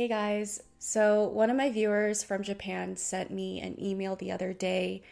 Hey guys. So, one of my viewers from Japan sent me an email the other day.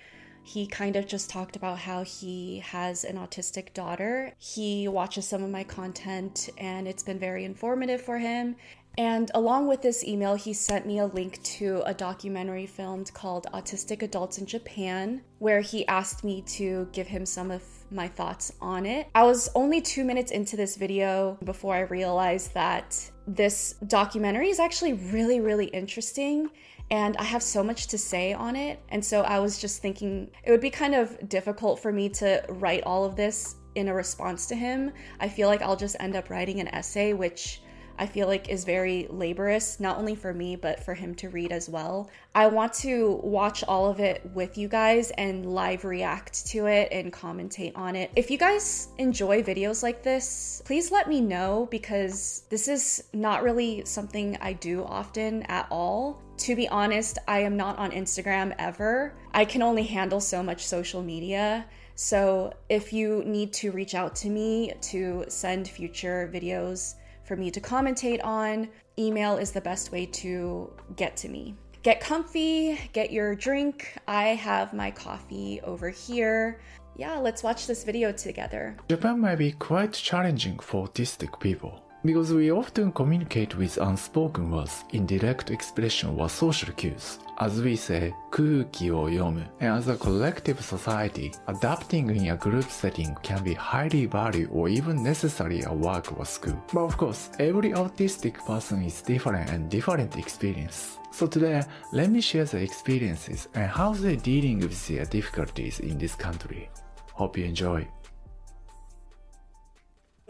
He kind of just talked about how he has an autistic daughter. He watches some of my content and it's been very informative for him. And along with this email, he sent me a link to a documentary filmed called Autistic Adults in Japan, where he asked me to give him some of my thoughts on it. I was only two minutes into this video before I realized that this documentary is actually really, really interesting and I have so much to say on it. And so I was just thinking it would be kind of difficult for me to write all of this in a response to him. I feel like I'll just end up writing an essay, which I feel like is very laborious, not only for me, but for him to read as well. I want to watch all of it with you guys and live react to it and commentate on it. If you guys enjoy videos like this, please let me know because this is not really something I do often at all. To be honest, I am not on Instagram ever. I can only handle so much social media. So if you need to reach out to me to send future videos, for me to commentate on, email is the best way to get to me. Get comfy, get your drink. I have my coffee over here. Yeah, let's watch this video together. Japan might be quite challenging for autistic people because we often communicate with unspoken words, indirect expression or social cues As we say, 空気を読む. And as a collective society, adapting in a group setting can be highly valued or even necessary at work or school. But of course, every autistic person is different and different experience. So today, let me share the experiences and how they're dealing with their difficulties in this country. Hope you enjoy.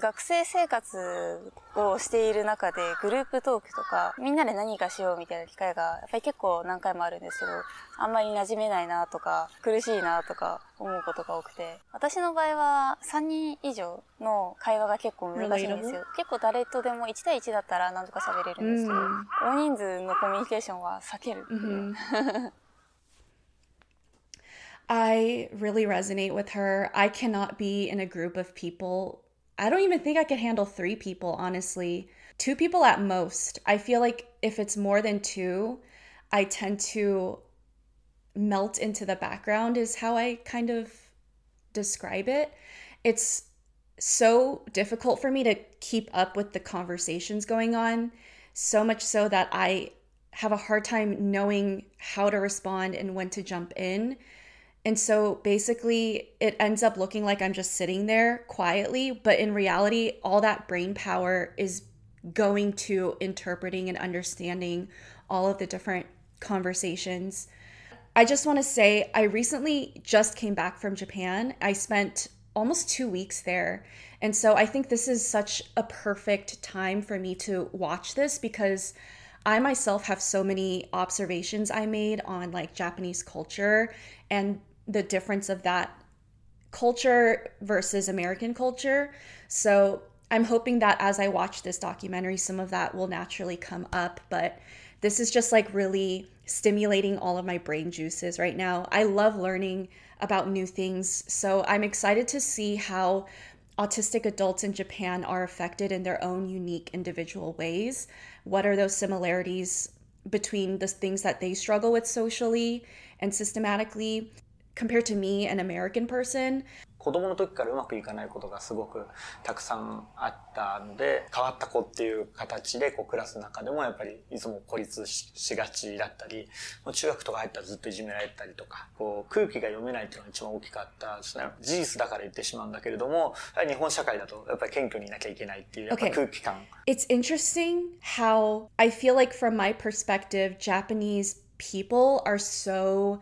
学生生活をしている中でグループトークとかみんなで何かしようみたいな機会がやっぱり結構何回もあるんですけどあんまり馴染めないなとか苦しいなとか思うことが多くて。私の場合は3人以上の会話が結構難しいんですよ。結構誰とでも1対1だったら何とか喋れるんですけど、大人数のコミュニケーションは避けるっていう。I really resonate with her. I cannot be in a group of people I don't even think I could handle three people, honestly. Two people at most. I feel like if it's more than two, I tend to melt into the background, is how I kind of describe it. It's so difficult for me to keep up with the conversations going on, so much so that I have a hard time knowing how to respond and when to jump in and so basically, it ends up looking like I'm just sitting there quietly, but in reality, all that brain power is going to interpreting and understanding all of the different conversations. I just want to say, I recently just came back from Japan. I spent almost two weeks there. And so I think this is such a perfect time for me to watch this because I myself have so many observations I made on like Japanese culture and the difference of that culture versus American culture. So I'm hoping that as I watch this documentary, some of that will naturally come up. But this is just like really stimulating all of my brain juices right now. I love learning about new things. So I'm excited to see how autistic adults in Japan are affected in their own unique individual ways. What are those similarities between the things that they struggle with socially and systematically compared to me, an American person, 子供の時からうまくいかないことがすごくたくさんあったので、変わった子っていう形でこうクラスの中でもやっぱりいつも孤立しがちだったり、中学とか入ったらずっといじめられたりとか、こう空気が読めないっていうのが一番大きかったですね。事実だから言ってしまうんだけれども、日本社会だとやっぱり謙虚にいなきゃいけないっていうやっぱ空気感。Okay. It's interesting how I feel like from my perspective, Japanese people are so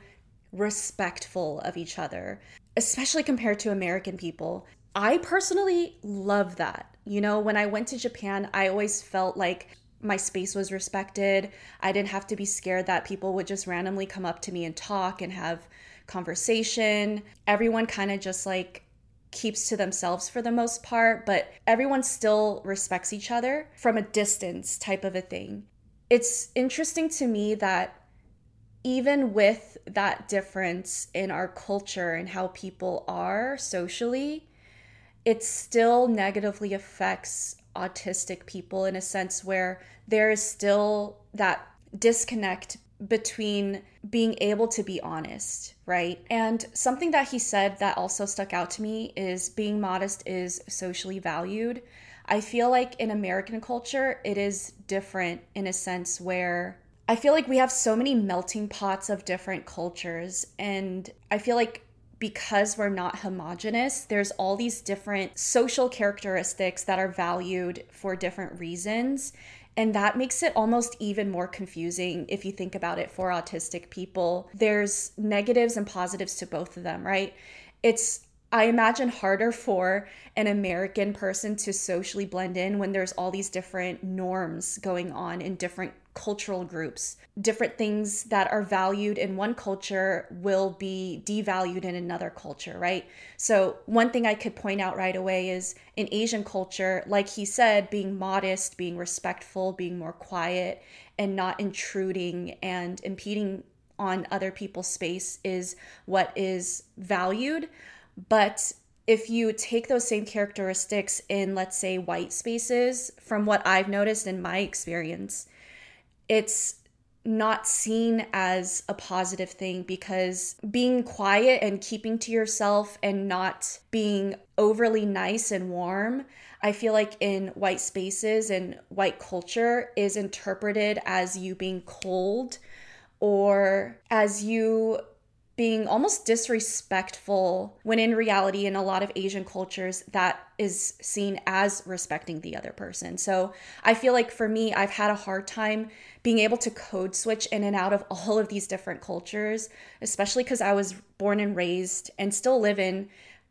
respectful of each other, especially compared to American people. I personally love that. You know, when I went to Japan, I always felt like my space was respected. I didn't have to be scared that people would just randomly come up to me and talk and have conversation. Everyone kind of just like keeps to themselves for the most part, but everyone still respects each other from a distance type of a thing. It's interesting to me that even with that difference in our culture and how people are socially, it still negatively affects autistic people in a sense where there is still that disconnect between being able to be honest, right? And something that he said that also stuck out to me is being modest is socially valued. I feel like in American culture, it is different in a sense where I feel like we have so many melting pots of different cultures. And I feel like because we're not homogenous, there's all these different social characteristics that are valued for different reasons. And that makes it almost even more confusing if you think about it for autistic people. There's negatives and positives to both of them, right? It's I imagine harder for an American person to socially blend in when there's all these different norms going on in different cultural groups. Different things that are valued in one culture will be devalued in another culture, right? So, one thing I could point out right away is in Asian culture, like he said, being modest, being respectful, being more quiet, and not intruding and impeding on other people's space is what is valued. But if you take those same characteristics in, let's say, white spaces, from what I've noticed in my experience, it's not seen as a positive thing because being quiet and keeping to yourself and not being overly nice and warm, I feel like in white spaces and white culture is interpreted as you being cold or as you being almost disrespectful when in reality in a lot of asian cultures that is seen as respecting the other person so i feel like for me i've had a hard time being able to code switch in and out of all of these different cultures especially because i was born and raised and still live in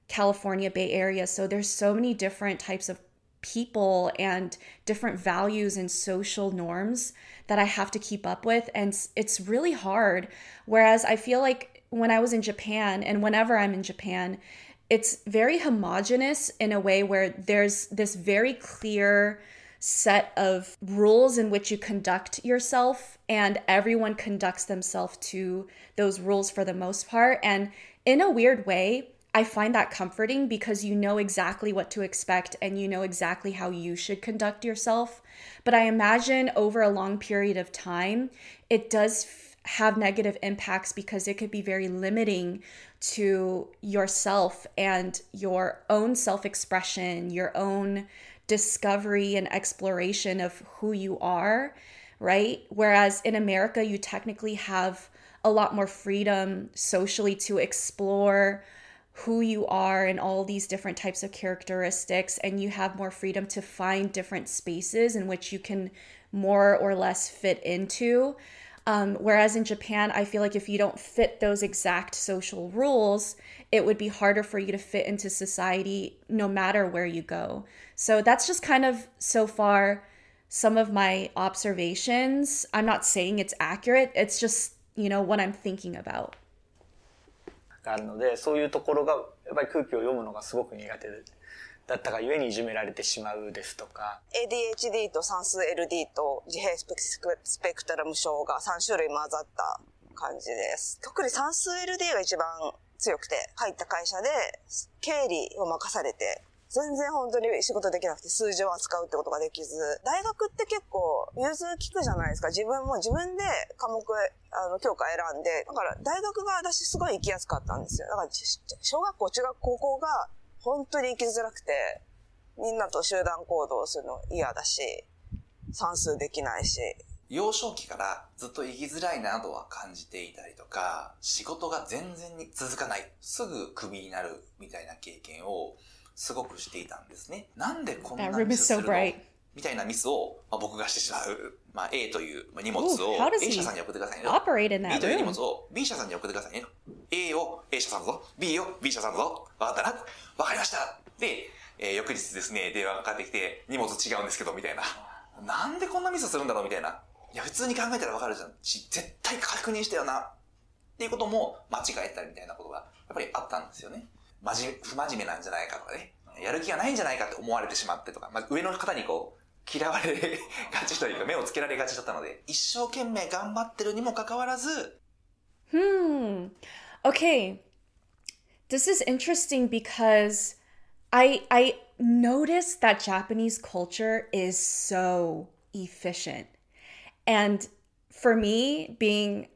california bay area so there's so many different types of people and different values and social norms that I have to keep up with. And it's really hard. Whereas I feel like when I was in Japan and whenever I'm in Japan, it's very homogenous in a way where there's this very clear set of rules in which you conduct yourself and everyone conducts themselves to those rules for the most part and in a weird way I find that comforting because you know exactly what to expect and you know exactly how you should conduct yourself. But I imagine over a long period of time, it does have negative impacts because it could be very limiting to yourself and your own self expression, your own discovery and exploration of who you are, right? Whereas in America, you technically have a lot more freedom socially to explore who you are and all these different types of characteristics, and you have more freedom to find different spaces in which you can more or less fit into. Um, whereas in Japan, I feel like if you don't fit those exact social rules, it would be harder for you to fit into society no matter where you go. So that's just kind of so far some of my observations. I'm not saying it's accurate, it's just, you know, what I'm thinking about. があるので、そういうところが、やっぱり空気を読むのがすごく苦手で、 だったがゆえにいじめられてしまうですとか。ADHD と算数 LD と自閉スペクトラム症が3種類混ざった感じです。特に算数 LD が一番強くて、入った会社で経理を任されて、全然本当に仕事できなくて数字を扱うってことができず、大学って結構融通聞くじゃないですか。自分も自分で科目、あの、教科選んで、だから大学が私すごい行きやすかったんですよ。だから小学校、中学、高校が本当に生きづらくて、みんなと集団行動するの嫌だし、算数できないし。幼少期からずっと生きづらいなどは感じていたりとか、仕事が全然に続かない、すぐクビになるみたいな経験をすごくしていたんですね。なんでこんなミスするのみたいなミスを、まあ、僕がしてしまう。まあ、A という荷物を A 社さんに送ってくださいね。B という荷物を B 社さんに送ってくださいね。A を A 社さんぞ。B を B 社さんぞ。わかったなわかりましたで、えー、翌日ですね、電話がかかってきて、荷物違うんですけど、みたいな。なんでこんなミスするんだろうみたいな。いや、普通に考えたらわかるじゃん。絶対確認したよな。っていうことも間違えたりみたいなことが、やっぱりあったんですよね。まじ、不真面目なんじゃないかとかね。やる気がないんじゃないかって思われてしまってとか、まあ、上の方にこう、嫌われがちというか、目をつけられがちだったので、一生懸命頑張ってるにもかかわらず、Hmm. Okay. This is interesting because I I noticed that Japanese culture is so efficient. And for me, being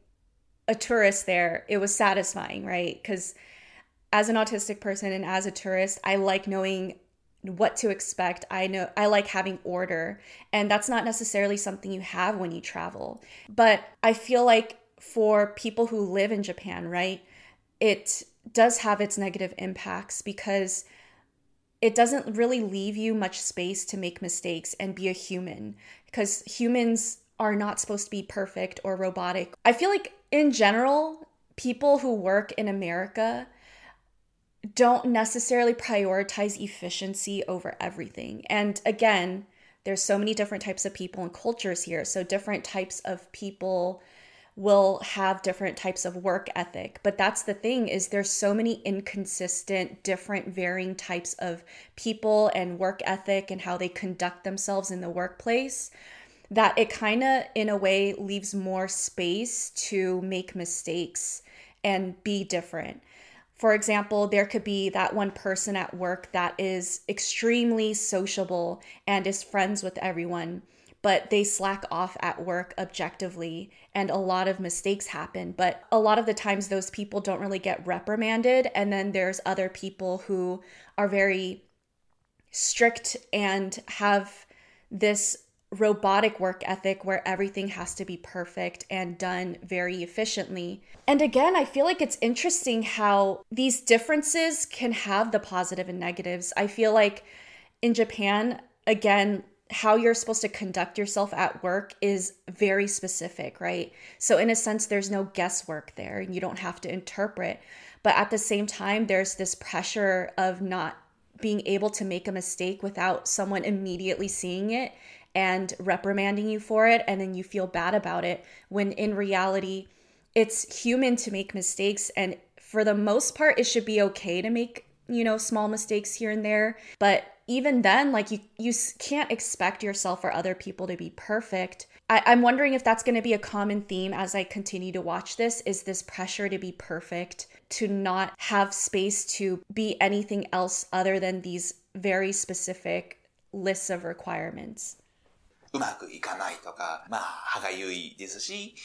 a tourist there, it was satisfying, right? Because as an autistic person and as a tourist, I like knowing what to expect. I know I like having order, and that's not necessarily something you have when you travel. But I feel like for people who live in Japan, right, it does have its negative impacts because it doesn't really leave you much space to make mistakes and be a human because humans are not supposed to be perfect or robotic. I feel like in general, people who work in America don't necessarily prioritize efficiency over everything. And again, there's so many different types of people and cultures here. So different types of people will have different types of work ethic. But that's the thing is there's so many inconsistent, different varying types of people and work ethic and how they conduct themselves in the workplace that it kind of in a way leaves more space to make mistakes and be different. For example, there could be that one person at work that is extremely sociable and is friends with everyone, but they slack off at work objectively and a lot of mistakes happen. But a lot of the times, those people don't really get reprimanded. And then there's other people who are very strict and have this robotic work ethic where everything has to be perfect and done very efficiently. And again, I feel like it's interesting how these differences can have the positive and negatives. I feel like in Japan, again, how you're supposed to conduct yourself at work is very specific, right? So, in a sense, there's no guesswork there. And you don't have to interpret. But at the same time, there's this pressure of not being able to make a mistake without someone immediately seeing it and reprimanding you for it and then you feel bad about it when in reality it's human to make mistakes and for the most part it should be okay to make you know small mistakes here and there. But even then like you you can't expect yourself or other people to be perfect. I, i'm wondering if that's going to be a common theme as i continue to watch this is this pressure to be perfect to not have space to be anything else other than these very specific lists of requirements うまくいかないとか、まあ、歯がゆいですし、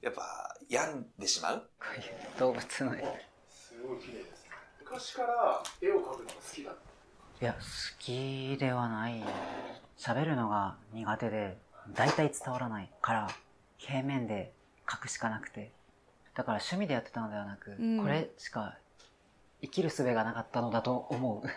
やっぱ病んでしまう。動物の絵。すごい綺麗ですね。昔から絵を描くのが好きだいや、好きではない。喋るのが苦手で、大体伝わらないから、平面で描くしかなくて。だから趣味でやってたのではなく、うん、これしか生きる術がなかったのだと思う。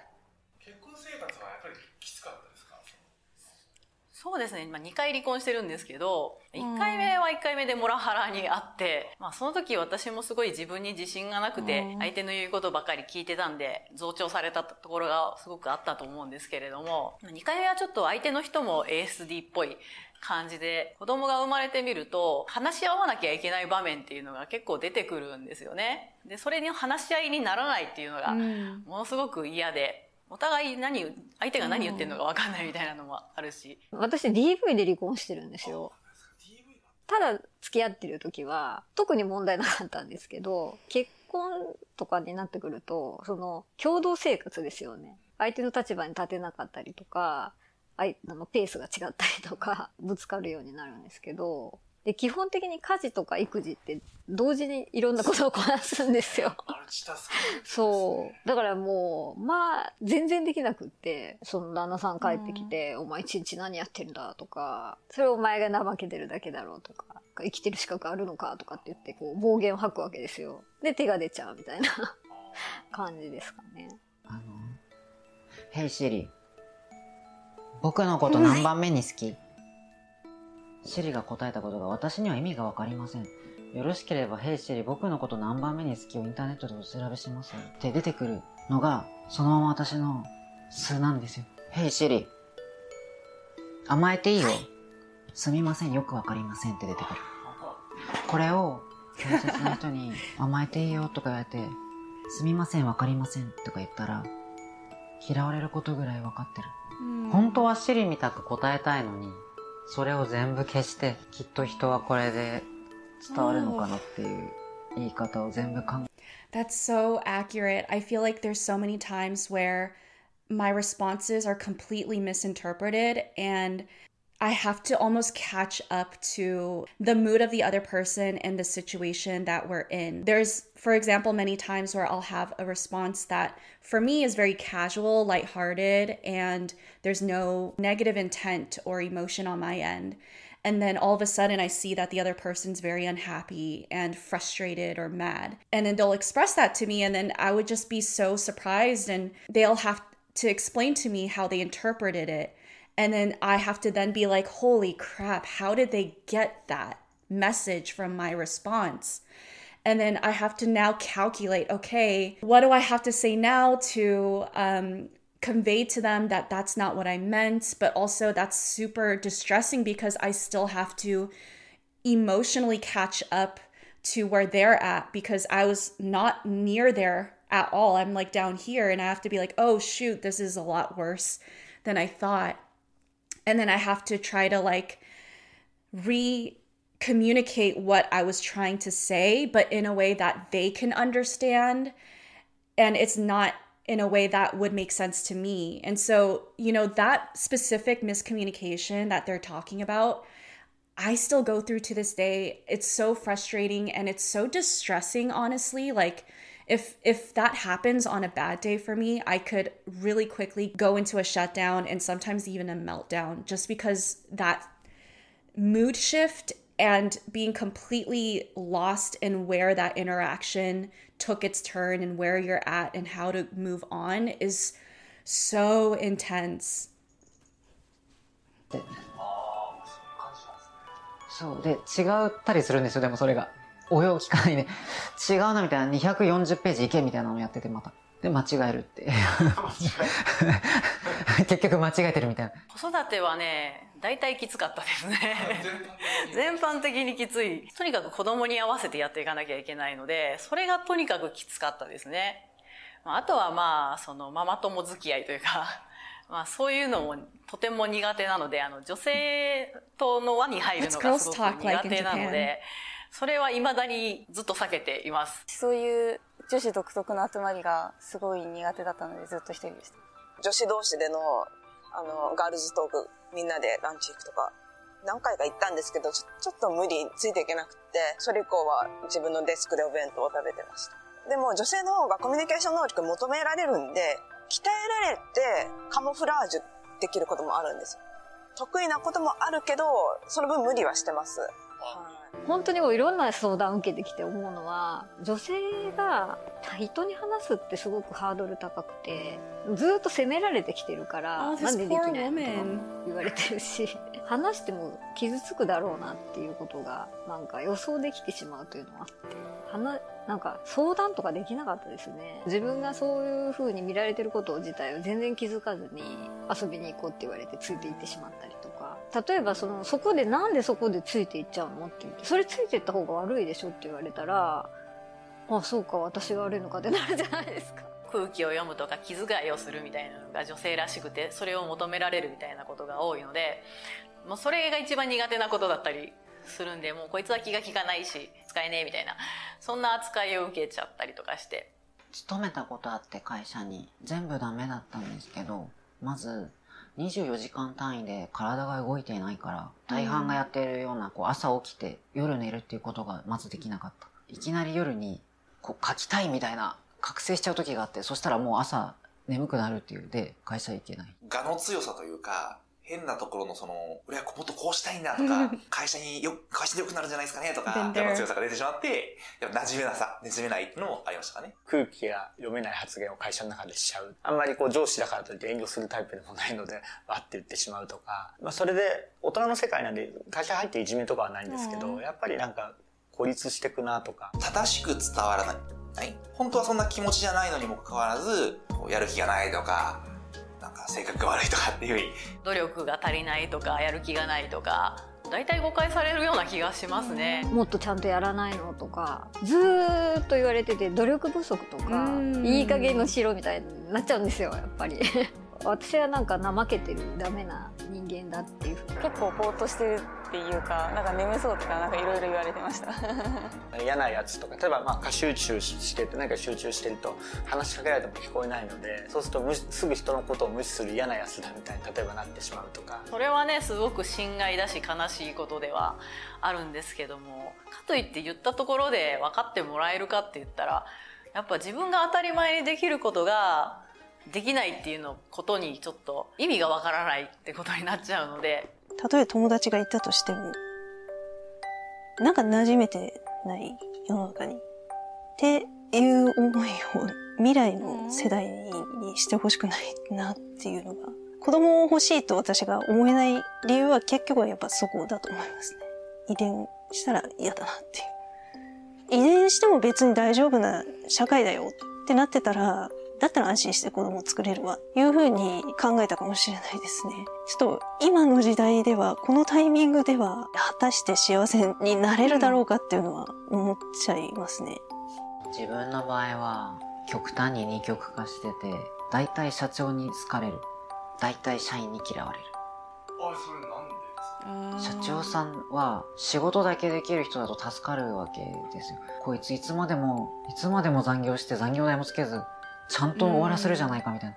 そうですね。まあ、2回離婚してるんですけど、1回目は1回目でモラハラにあって、まあ、その時私もすごい自分に自信がなくて、相手の言うことばかり聞いてたんで、増長されたところがすごくあったと思うんですけれども、2回目はちょっと相手の人も ASD っぽい感じで、子供が生まれてみると、話し合わなきゃいけない場面っていうのが結構出てくるんですよね。で、それに話し合いにならないっていうのが、ものすごく嫌で、お互い何、相手が何言ってるのか分かんないみたいなのもあるし。私 DV で離婚してるんですよ。ただ付き合ってる時は特に問題なかったんですけど、結婚とかになってくると、その共同生活ですよね。相手の立場に立てなかったりとか、あのペースが違ったりとか、ぶつかるようになるんですけど、で、基本的に家事とか育児って同時にいろんなことをこなすんですよ。そう。だからもう、まあ、全然できなくって、その旦那さん帰ってきて、お前一日何やってんだとか、それお前が怠けてるだけだろうとか、生きてる資格あるのかとかって言って、こう、暴言を吐くわけですよ。で、手が出ちゃうみたいな 感じですかね。あの、ヘイシリ、僕のこと何番目に好き？シリが答えたことが私には意味がわかりません。よろしければ、ヘイシリ、僕のこと何番目に好きをインターネットでお調べします。って出てくるのが、そのまま私の数なんですよ。ヘイシリ、甘えていいよ。すみません、よくわかりませんって出てくる。これを、大切な人に甘えていいよとか言われて、すみません、わかりませんとか言ったら、嫌われることぐらいわかってる。本当はシリみたく答えたいのに、それを全部消して、きっと人はこれで伝わるのかなっていう言い方を全部考え That's so accurate. I feel like there's so many times where my responses are completely misinterpreted and I have to almost catch up to the mood of the other person and the situation that we're in. There's, for example, many times where I'll have a response that for me is very casual, lighthearted, and there's no negative intent or emotion on my end. And then all of a sudden, I see that the other person's very unhappy and frustrated or mad. And then they'll express that to me, and then I would just be so surprised, and they'll have to explain to me how they interpreted it and then I have to then be like, holy crap, how did they get that message from my response? And then I have to now calculate, okay, what do I have to say now to um, convey to them that that's not what I meant, but also that's super distressing because I still have to emotionally catch up to where they're at because I was not near there at all. I'm like down here and I have to be like, oh shoot, this is a lot worse than I thought and then I have to try to like re communicate what I was trying to say, but in a way that they can understand. And it's not in a way that would make sense to me. And so, you know, that specific miscommunication that they're talking about, I still go through to this day. It's so frustrating and it's so distressing, honestly. Like, if if that happens on a bad day for me, I could really quickly go into a shutdown and sometimes even a meltdown just because that mood shift and being completely lost in where that interaction took its turn and where you're at and how to move on is so intense. そうで違ったりするんですよでもそれが 応用聞かないね。違うなみたいな、240ページいけみたいなのやっててまた。で、間違えるって。結局間違えてるみたいな。子育てはね、大体きつかったですね。全般的にきつい。とにかく子供に合わせてやっていかなきゃいけないので、それがとにかくきつかったですね。あとはまあ、そのママ友付き合いというか、まあそういうのもとても苦手なので、あの女性との輪に入るのがすごく苦手なので、それは未だにずっと避けています。そういう女子独特の集まりがすごい苦手だったのでずっと一人でした。女子同士での、あの、ガールズトーク、みんなでランチ行くとか、何回か行ったんですけど、ちょちょっと無理ついていけなくて、それ以降は自分のデスクでお弁当を食べてました。でも女性の方がコミュニケーション能力求められるんで、鍛えられてカモフラージュできることもあるんですよ。得意なこともあるけど、その分無理はしてます。はい本当にいろんな相談を受けてきて思うのは、女性が人に話すってすごくハードル高くて、ずっと責められてきてるから、なんでできないのとか言われてるし、話しても傷つくだろうなっていうことが、なんか予想できてしまうというのもあって、話、なんか相談とかできなかったですね。自分がそういう風に見られてること自体を全然気づかずに遊びに行こうって言われてついて行ってしまったりとか。例えばその、そこでなんでそこでついて行っちゃうのって言って、それついて行った方が悪いでしょって言われたら、あ、そうか、私が悪いのかってなるじゃないですか。空気を読むとか気遣いをするみたいなのが女性らしくて、それを求められるみたいなことが多いので、もうそれが一番苦手なことだったりするんで、もうこいつは気が利かないし、使えねえみたいな、そんな扱いを受けちゃったりとかして。勤めたことあって会社に全部ダメだったんですけど、まず24時間単位で体が動いていないから、大半がやっているような、こう朝起きて夜寝るっていうことがまずできなかった。いきなり夜にこう書きたいみたいな覚醒しちゃう時があって、そしたらもう朝眠くなるっていうで会社行けない。我の強さというか、変なところのその、俺はもっとこうしたいんだとか、会社によ、会社で良くなるんじゃないですかねとか、手の強さが出てしまって、やっぱ馴染めなさ、馴染めないっていうのもありましたかね。空気が読めない発言を会社の中でしちゃう。あんまりこう上司だからといって遠慮するタイプでもないので、わって言ってしまうとか、まあそれで大人の世界なんで会社入っていじめとかはないんですけど、やっぱりなんか孤立してくなとか。正しく伝わらない。はい、本当はそんな気持ちじゃないのにもかかわらず、やる気がないとか、なんか性格が悪いとかっていう努力が足りないとかやる気がないとか大体誤解されるような気がしますね、もっとちゃんとやらないのとかずっと言われてて努力不足とかいい加減のしろみたいになっちゃうんですよやっぱり私はなんか怠けてるダメな人間だっていうふうに。結構ぼーっとしてるっていうかなんか眠そうとかなんかいろいろ言われてました。嫌なやつとか例えばまあ過集中してて何か集中してると話しかけられても聞こえないのでそうすると無視すぐ人のことを無視する嫌なやつだみたいに例えばなってしまうとか。それはねすごく心外だし悲しいことではあるんですけどもかといって言ったところで分かってもらえるかって言ったらやっぱ自分が当たり前にできることができないっていうのことにちょっと意味がわからないってことになっちゃうので。例え友達がいたとしてもなんか馴染めてない世の中にっていう思いを未来の世代にしてほしくないなっていうのが子供を欲しいと私が思えない理由は結局はやっぱそこだと思いますね。遺伝したら嫌だなっていう。遺伝しても別に大丈夫な社会だよってなってたらだったら安心して子供を作れるわ、いうふうに考えたかもしれないですね。ちょっと今の時代では、このタイミングでは、果たして幸せになれるだろうかっていうのは思っちゃいますね。自分の場合は、極端に二極化してて、大体社長に好かれる。大体社員に嫌われる。あ、それなんで社長さんは仕事だけできる人だと助かるわけですよ。こいついつまでも、いつまでも残業して残業代もつけず、ちゃんと終わらせるじゃないかみたいな。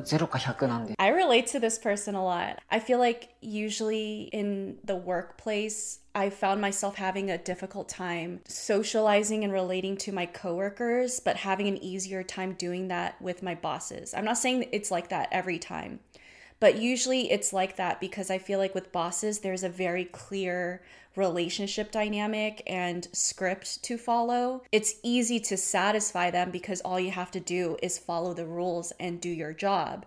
0か100なんで。 I relate to this person a lot. I feel like usually in the workplace, I found myself having a difficult time socializing and relating to my coworkers, but having an easier time doing that with my bosses. I'm not saying it's like that every time, but usually it's like that because I feel like with bosses, there's a very clear relationship dynamic and script to follow. It's easy to satisfy them because all you have to do is follow the rules and do your job.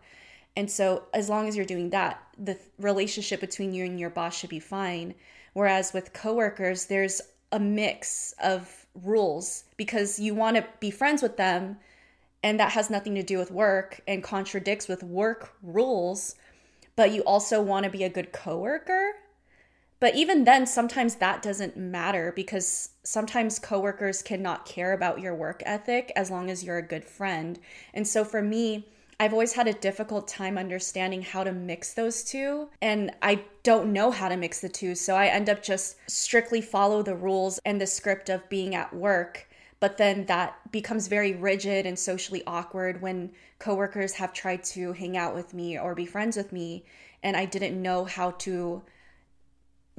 And so, as long as you're doing that, the relationship between you and your boss should be fine. Whereas with coworkers, there's a mix of rules because you want to be friends with them, and that has nothing to do with work and contradicts with work rules, but you also want to be a good coworker. But even then, sometimes that doesn't matter because sometimes coworkers cannot care about your work ethic as long as you're a good friend. And so for me, I've always had a difficult time understanding how to mix those two. And I don't know how to mix the two. So I end up just strictly follow the rules and the script of being at work. But then that becomes very rigid and socially awkward when coworkers have tried to hang out with me or be friends with me. And I didn't know how to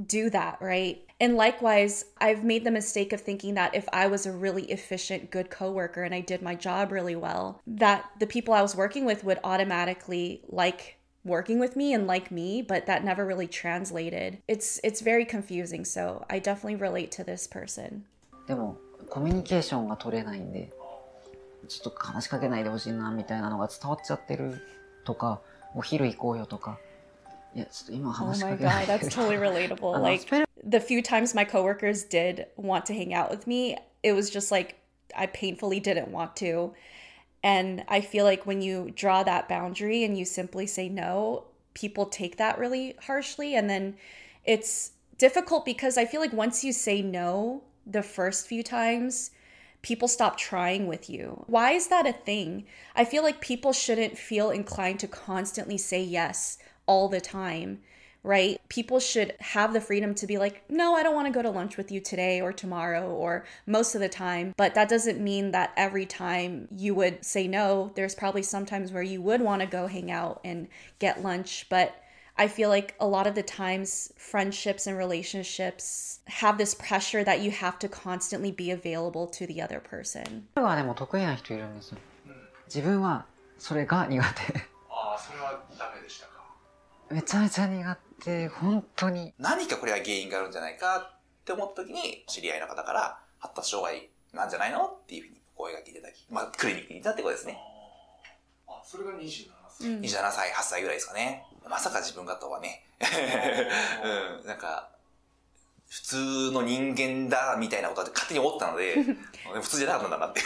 do that, right? And likewise, I've made the mistake of thinking that if I was a really efficient, good coworker and I did my job really well, that the people I was working with would automatically like working with me and like me, but that never really translated. It's it's very confusing, so I definitely relate to this person. でも、コミュニケーションが取れないんで、ちょっと話しかけないでほしいな、みたいなのが伝わっちゃってるとか、お昼行こうよとか。 Yes, Oh my god, that's totally relatable. like the few times my coworkers did want to hang out with me, it was just like I painfully didn't want to. And I feel like when you draw that boundary and you simply say no, people take that really harshly and then it's difficult because I feel like once you say no the first few times, people stop trying with you. Why is that a thing? I feel like people shouldn't feel inclined to constantly say yes all the time, right? People should have the freedom to be like, no, I don't want to go to lunch with you today or tomorrow or most of the time. But that doesn't mean that every time you would say no. There's probably sometimes where you would want to go hang out and get lunch, but I feel like a lot of the times friendships and relationships have this pressure that you have to constantly be available to the other person. はでも得意な人いるんですよ。自分はそれが苦手。ああ、それはダメでしたか。 めちゃめちゃ苦手。本当に。何かこれは原因があるんじゃないかって思った時に、知り合いの方から、発達障害なんじゃないのっていうふうに声が聞いていただき、まあ、クリニックに行ったってことですね。あ、それが27歳。27歳、8歳ぐらいですかね。まさか自分がとはね。うん、なんか、普通の人間だ、みたいなことは勝手に思ったので、普通じゃなかったんだなって。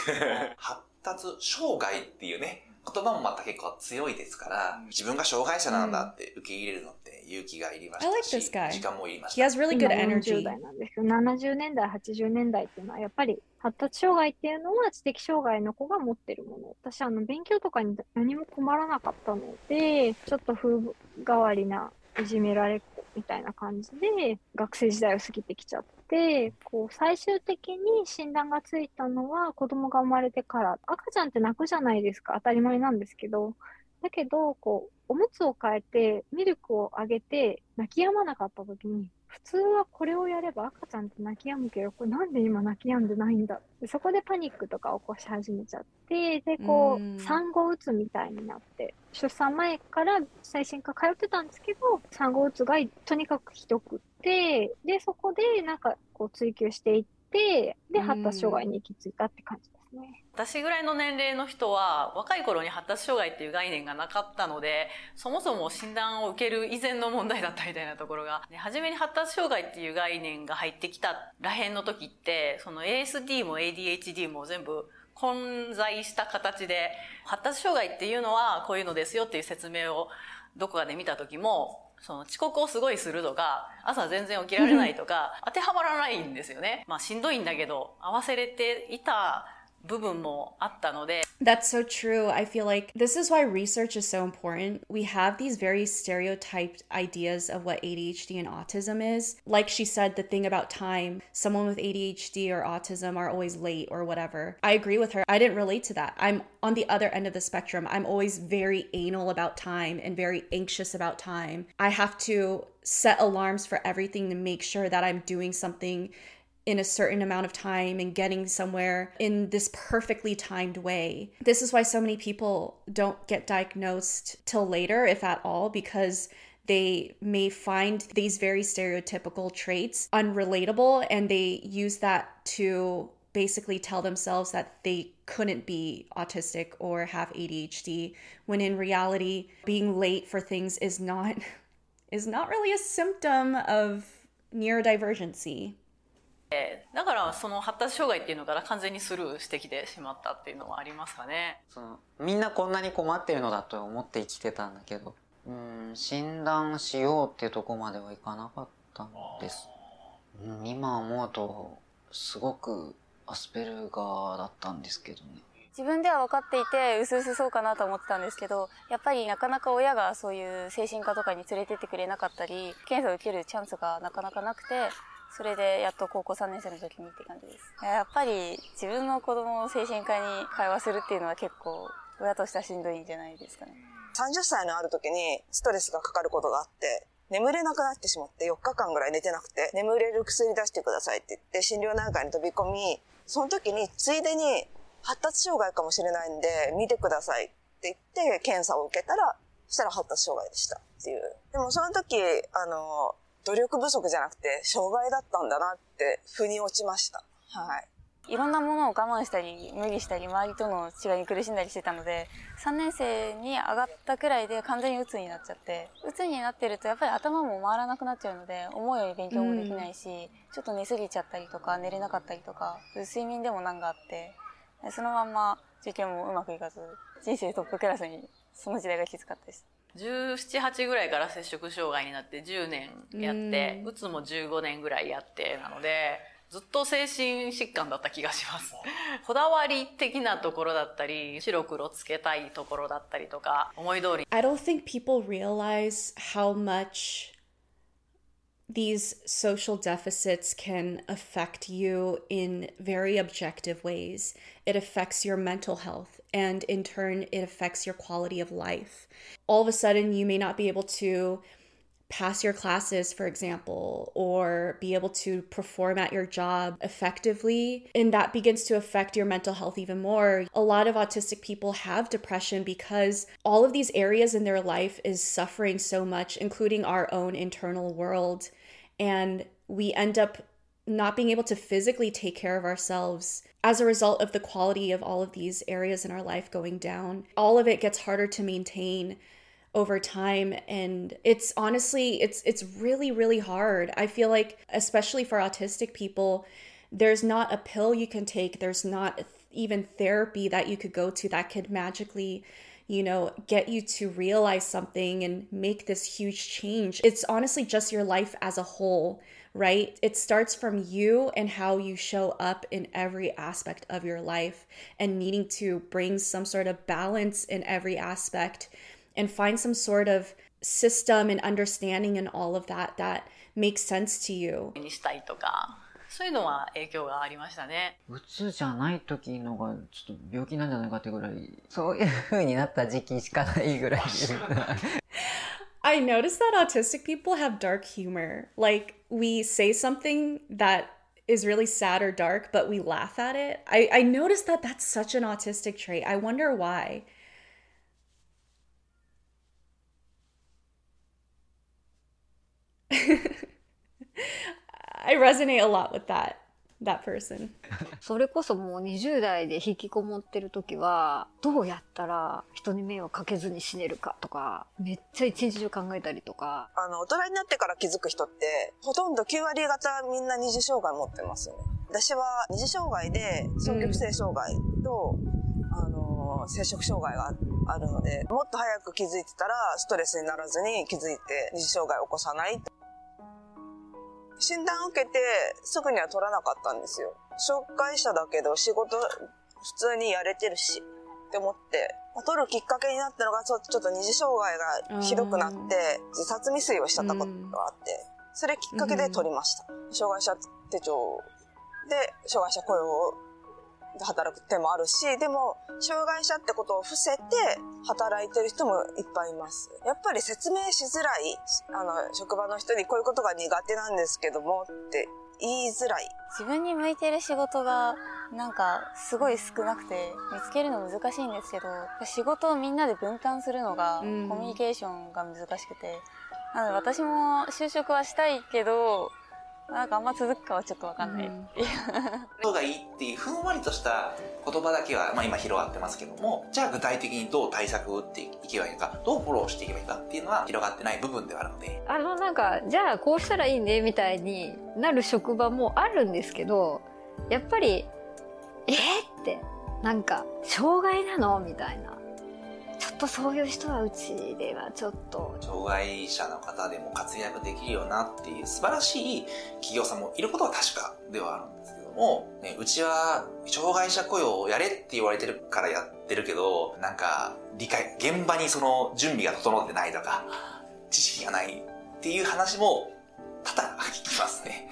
発達障害っていうね、言葉もまた結構強いですから、自分が障害者なんだって受け入れるのって勇気がいりまし I た like し、this guy. 時間もいりまし He た。has really good 今40 energy. 代なんですけど、70年代、80年代っていうのは、やっぱり発達障害っていうのは知的障害の子が持ってるもの。私、あの、勉強とかに何も困らなかったので、ちょっと風変わりないじめられみたいな感じで、学生時代を過ぎてきちゃって、こう、最終的に診断がついたのは子供が生まれてから。赤ちゃんって泣くじゃないですか。当たり前なんですけど。だけど、こう、おむつを変えて、ミルクをあげて、泣き止まなかった時に、普通はこれをやれば赤ちゃんって泣き止むけど、これなんで今泣き止んでないんだでそこでパニックとか起こし始めちゃって、で、こう産後うつみたいになって、出産前から精神科通ってたんですけど、産後うつがとにかくひどくって、で、そこでなんかこう追求していって、で、発達障害に行き着いたって感じね。私ぐらいの年齢の人は若い頃に発達障害っていう概念がなかったのでそもそも診断を受ける以前の問題だったみたいなところが、ね、初めに発達障害っていう概念が入ってきたらへんの時ってその ASD も ADHD も全部混在した形で発達障害っていうのはこういうのですよっていう説明をどこかで見た時もその遅刻をすごいするとか、朝全然起きられないとか、当てはまらないんですよね。まあしんどいんだけど、合わせれていた部分もあったので、 That's so true. I feel like this is why research is so important. We have these very stereotyped ideas of what ADHD and autism is. Like she said, the thing about time, someone with ADHD or autism are always late or whatever. I agree with her. I didn't relate to that. I'm on the other end of the spectrum. I'm always very anal about time and very anxious about time. I have to set alarms for everything to make sure that I'm doing something in a certain amount of time and getting somewhere in this perfectly timed way. This is why so many people don't get diagnosed till later, if at all, because they may find these very stereotypical traits unrelatable and they use that to basically tell themselves that they couldn't be autistic or have ADHD when in reality being late for things is not is not really a symptom of neurodivergency. だからその発達障害っていうのから完全にスルーしてきてしまったっていうのはありますかね。そのみんなこんなに困ってるのだと思って生きてたんだけどうん診断しようっていうとこまではいかなかったんです、うん、今思うとすごくアスペルガーだったんですけどね自分では分かっていて、うすうすそうかなと思ってたんですけど、やっぱりなかなか親がそういう精神科とかに連れてってくれなかったり、検査を受けるチャンスがなかなかなくて、それでやっと高校3年生の時にって感じです。やっぱり自分の子供を精神科に会話するっていうのは結構、親としてはしんどいんじゃないですかね。30歳のある時にストレスがかかることがあって、眠れなくなってしまって4日間ぐらい寝てなくて、眠れる薬出してくださいって言って診療内科に飛び込み、その時についでに発達障害かもしれないんで見てくださいって言って検査を受けたら、そしたら発達障害でしたっていう。でもその時、あの、努力不足じゃなくて障害だったんだなって腑に落ちました。はい。いろんなものを我慢したり、無理したり、周りとの違いに苦しんだりしてたので、3年生に上がったくらいで完全に鬱になっちゃって、鬱になってるとやっぱり頭も回らなくなっちゃうので、思うように勉強もできないし、ちょっと寝すぎちゃったりとか、寝れなかったりとか、睡眠でも難があって、そのまんま受験もうまくいかず、人生トップクラスにその時代がきつかったです。17、8ぐらいから摂食障害になって10年やって、うつも15年ぐらいやってなので、ずっと精神疾患だった気がします。こだわり的なところだったり、白黒つけたいところだったりとか、思い通り I don't think people realize how much these social deficits can affect you in very objective ways. It affects your mental health, and in turn, it affects your quality of life. All of a sudden, you may not be able to pass your classes, for example, or be able to perform at your job effectively. And that begins to affect your mental health even more. A lot of autistic people have depression because all of these areas in their life is suffering so much, including our own internal world. And we end up not being able to physically take care of ourselves as a result of the quality of all of these areas in our life going down. All of it gets harder to maintain over time and it's honestly it's it's really really hard. I feel like especially for autistic people there's not a pill you can take. There's not even therapy that you could go to that could magically you know, get you to realize something and make this huge change. It's honestly just your life as a whole, right? It starts from you and how you show up in every aspect of your life and needing to bring some sort of balance in every aspect and find some sort of system and understanding and all of that that makes sense to you. にしたいとか、そういうのは影響がありましたね。うつじゃない時のがちょっと病気なんじゃないかってぐらい、そういう風になった時期しかないぐらいで。 I noticed that autistic people have dark humor. Like, we say something that is really sad or dark, but we laugh at it. I, I noticed that that's such an autistic trait. I wonder why. I resonate a lot with that that person. それこそもう20代で引きこもってる時は、どうやったら人に迷惑かけずに死ねるかとか、めっちゃ一日中考えたりとか。あの、大人になってから気づく人って、ほとんど9割方みんな二次障害持ってますよね。私は二次障害で、双極性障害と、あの、摂食障害があるので、もっと早く気づいてたら、ストレスにならずに気づいて二次障害を起こさない。診断を受けてすぐには取らなかったんですよ。障害者だけど仕事普通にやれてるしって思って、まあ取るきっかけになったのがちょちょっと二次障害がひどくなって自殺未遂をしちゃったことがあって、それきっかけで取りました。障害者手帳で障害者雇用で働く手もあるし、でも、障害者ってことを伏せて働いてる人もいっぱいいます。やっぱり説明しづらい、あの、職場の人にこういうことが苦手なんですけどもって言いづらい。自分に向いてる仕事がなんかすごい少なくて見つけるの難しいんですけど仕事をみんなで分担するのがコミュニケーションが難しくてなので私も就職はしたいけどなんかあんま続くかはちょっとわかんない。っていう、方がいいっていうふんわりとした言葉だけは、まあ、今広がってますけどもじゃあ具体的にどう対策を打っていけばいいのかどうフォローしていけばいいかっていうのは広がってない部分ではあるので。あのなんか、じゃあこうしたらいいねみたいになる職場もあるんですけど、やっぱり、えーって、なんか、障害なのみたいな。ちょっとそういう人はうちではちょっと。障害者の方でも活躍できるよなっていう素晴らしい企業さんもいることは確かではあるんですけども、ね、うちは障害者雇用をやれって言われてるからやってるけど、なんか理解、現場にその準備が整ってないとか、知識がないっていう話も多々聞きますね。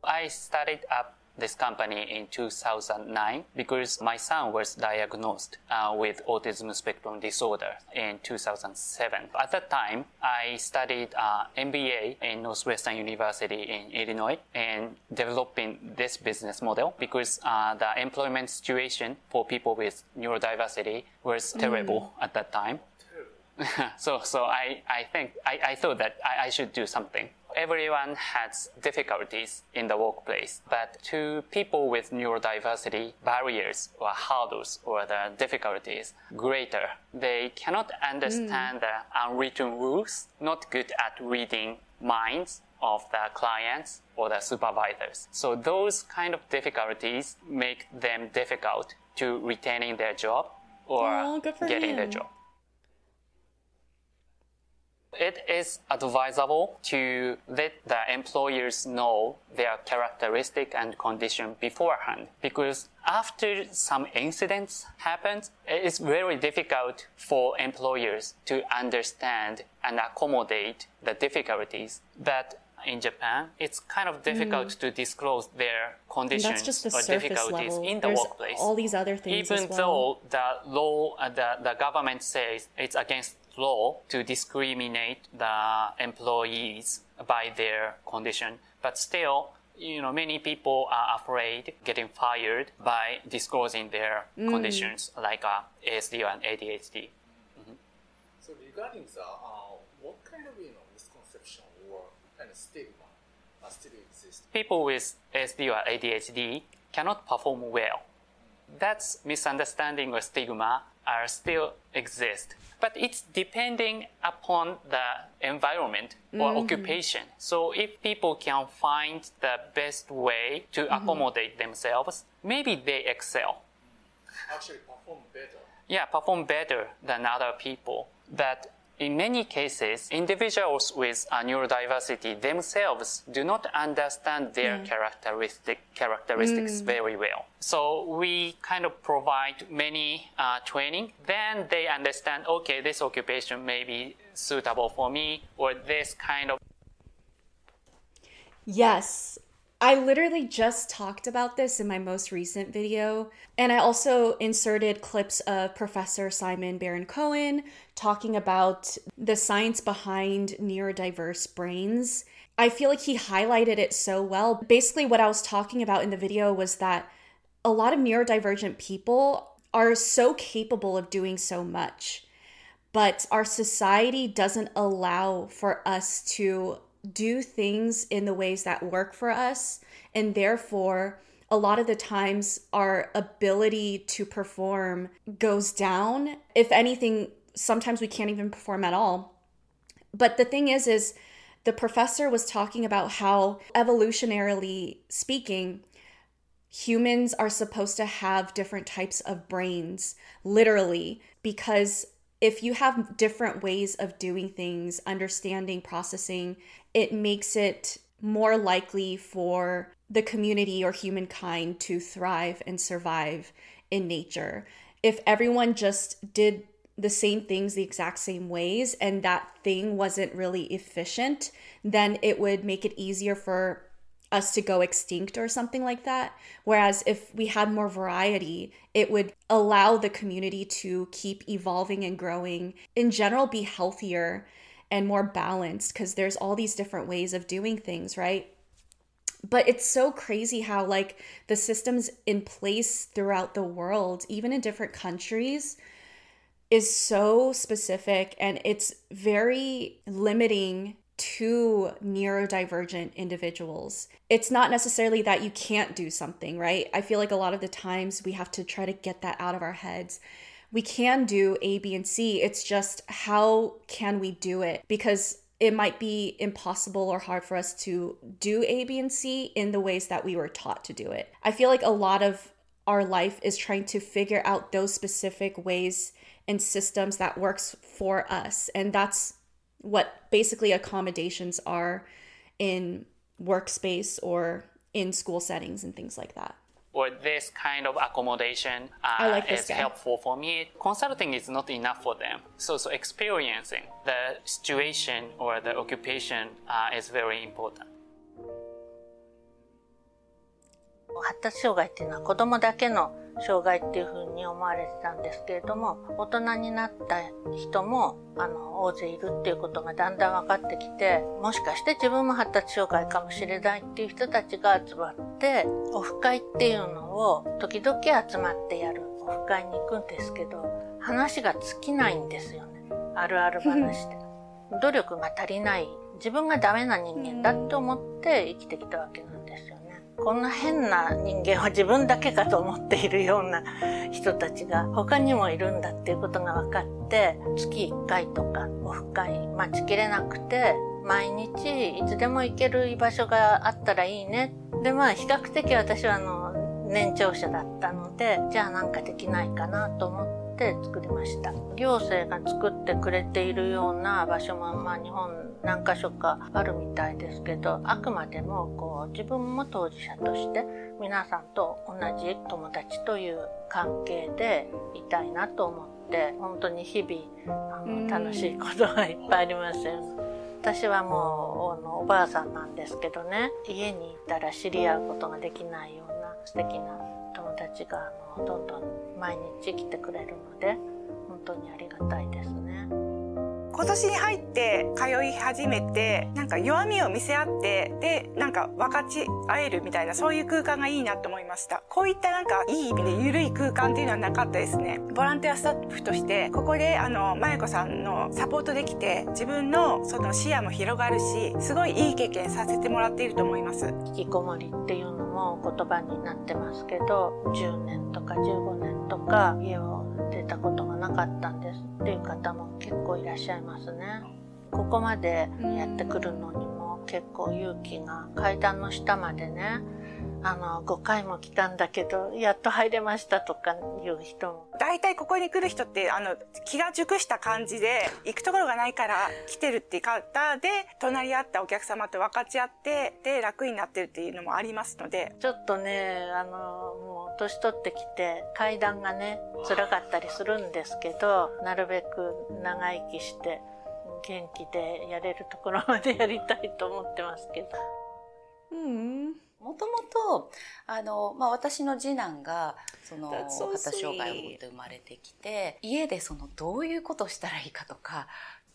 I started up this company in 2009 because my son was diagnosed uh, with autism spectrum disorder in 2007. At that time, I studied uh, MBA in Northwestern University in Illinois and developing this business model because uh, the employment situation for people with neurodiversity was terrible at that time. so so I, I think I, I thought that I, I should do something. Everyone has difficulties in the workplace, but to people with neurodiversity, barriers or hurdles or the difficulties greater. They cannot understand mm. the unwritten rules, not good at reading minds of the clients or the supervisors. So those kind of difficulties make them difficult to retaining their job or for getting their him. job. It is advisable to let the employers know their characteristic and condition beforehand because after some incidents happen, it's very difficult for employers to understand and accommodate the difficulties. But in Japan, it's kind of difficult to disclose their conditions the or difficulties level. in the There's workplace all these other things even as well. though the law uh, the, the government says it's against law to discriminate the employees by their condition but still you know many people are afraid getting fired by disclosing their Mm. conditions like uh, ASD and ADHD So regarding the, uh, what kind of, you know, misconception or kind of stigma uh, still exists? people with ASD or ADHD cannot perform well. That's misunderstanding or stigma are still exist. But it's depending upon the environment or Mhm. occupation. So if people can find the best way to accommodate themselves, maybe they excel. actually perform better. yeah, perform better than other people. But in many cases, individuals with neurodiversity themselves do not understand their characteristic, characteristics very well. So we kind of provide many uh, training. Then they understand, okay, this occupation may be suitable for me, or this kind of Yes. I literally just talked about this in my most recent video. And I also inserted clips of Professor Simon Baron Cohen talking about the science behind neurodiverse brains. I feel like he highlighted it so well. Basically, what I was talking about in the video was that a lot of neurodivergent people are so capable of doing so much but our society doesn't allow for us to do things in the ways that work for us and therefore a lot of the times our ability to perform goes down. If anything sometimes we can't even perform at all. But the thing is is the professor was talking about how evolutionarily speaking humans are supposed to have different types of brains, literally, because if you have different ways of doing things, understanding, processing, it makes it more likely for the community or humankind to thrive and survive in nature. If everyone just did the same things the exact same ways and that thing wasn't really efficient, then it would make it easier for us to go extinct or something like that. Whereas if we had more variety, it would allow the community to keep evolving and growing, in general, be healthier and more balanced because there's all these different ways of doing things, right? But it's so crazy how, like, the systems in place throughout the world, even in different countries, is so specific and it's very limiting to neurodivergent individuals. It's not necessarily that you can't do something, right? I feel like a lot of the times we have to try to get that out of our heads. We can do A, B, and C. It's just how can we do it? Because it might be impossible or hard for us to do A, B, and C in the ways that we were taught to do it. I feel like a lot of our life is trying to figure out those specific ways and systems that works for us. And that's what basically accommodations are in workspace or in school settings and things like that. Or this kind of accommodation uh, like is guy. helpful for me. Consulting is not enough for them. So, so experiencing the situation or the occupation uh, is very important. 発達障害っていうのは子供だけの障害っていうふうに思われてたんですけれども大人になった人もあの大勢いるっていうことがだんだん分かってきてもしかして自分も発達障害かもしれないっていう人たちが集まってオフ会っていうのを時々集まってやるオフ会に行くんですけど話が尽きないんですよねあるある話で。努力が足りない自分がダメな人間だって思って生きてきたわけなんですよね。こんな変な人間は自分だけかと思っているような人たちが他にもいるんだっていうことが分かって月1回とかオフ会待ちきれなくて毎日いつでも行ける居場所があったらいいね。でまあ比較的私はあの年長者だったのでじゃあなんかできないかなと思って作りました。行政が作ってくれているような場所も、まあ、日本何か所かあるみたいですけどあくまでもこう自分も当事者として皆さんと同じ友達という関係でいたいなと思って本当に日々あの楽しいことがいっぱいありますよ私はもうあのおばあさんなんですけどね。家にいたら知り合うことができないような素敵な友達があのどんどん毎日来てくれるので本当にありがたいです。今年に入って通い始めてなんか弱みを見せ合ってでなんか分かち合えるみたいなそういう空間がいいなと思いました。こういったなんかいい意味で緩い空間っていうのはなかったですね。ボランティアスタッフとしてここであのまゆこさんのサポートできて自分のその視野も広がるしすごいいい経験させてもらっていると思います。引きこもりっていうのも言葉になってますけど10年とか15年とか家をたことがなかったんです。っていう方も結構いらっしゃいますね。ここまでやってくるのにも結構勇気が階段の下までねあの、5回も来たんだけど、やっと入れましたとかいう人も。大体ここに来る人って、あの、気が熟した感じで、行くところがないから来てるっていう方で、隣り合ったお客様と分かち合って、で、楽になってるっていうのもありますので。ちょっとね、あの、もう、年取ってきて、階段がね、辛かったりするんですけど、なるべく長生きして、元気でやれるところまでやりたいと思ってますけど。うん。もともと、あの、まあ、私の次男が、その、発達障害を持って生まれてきて、家でその、どういうことをしたらいいかとか、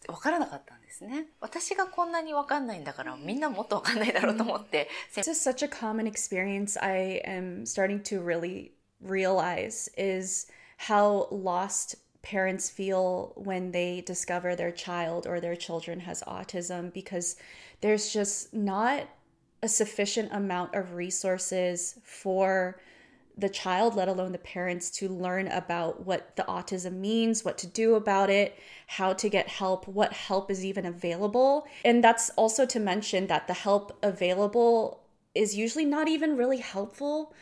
わからなかったんですね。私がこんなにわかんないんだから、みんなもっとわかんないだろうと思って。This is such a common experience I am starting to really realize is how lost parents feel when they discover their child or their children has autism because there's just not a sufficient amount of resources for the child, let alone the parents, to learn about what the autism means, what to do about it, how to get help, what help is even available. And that's also to mention that the help available is usually not even really helpful.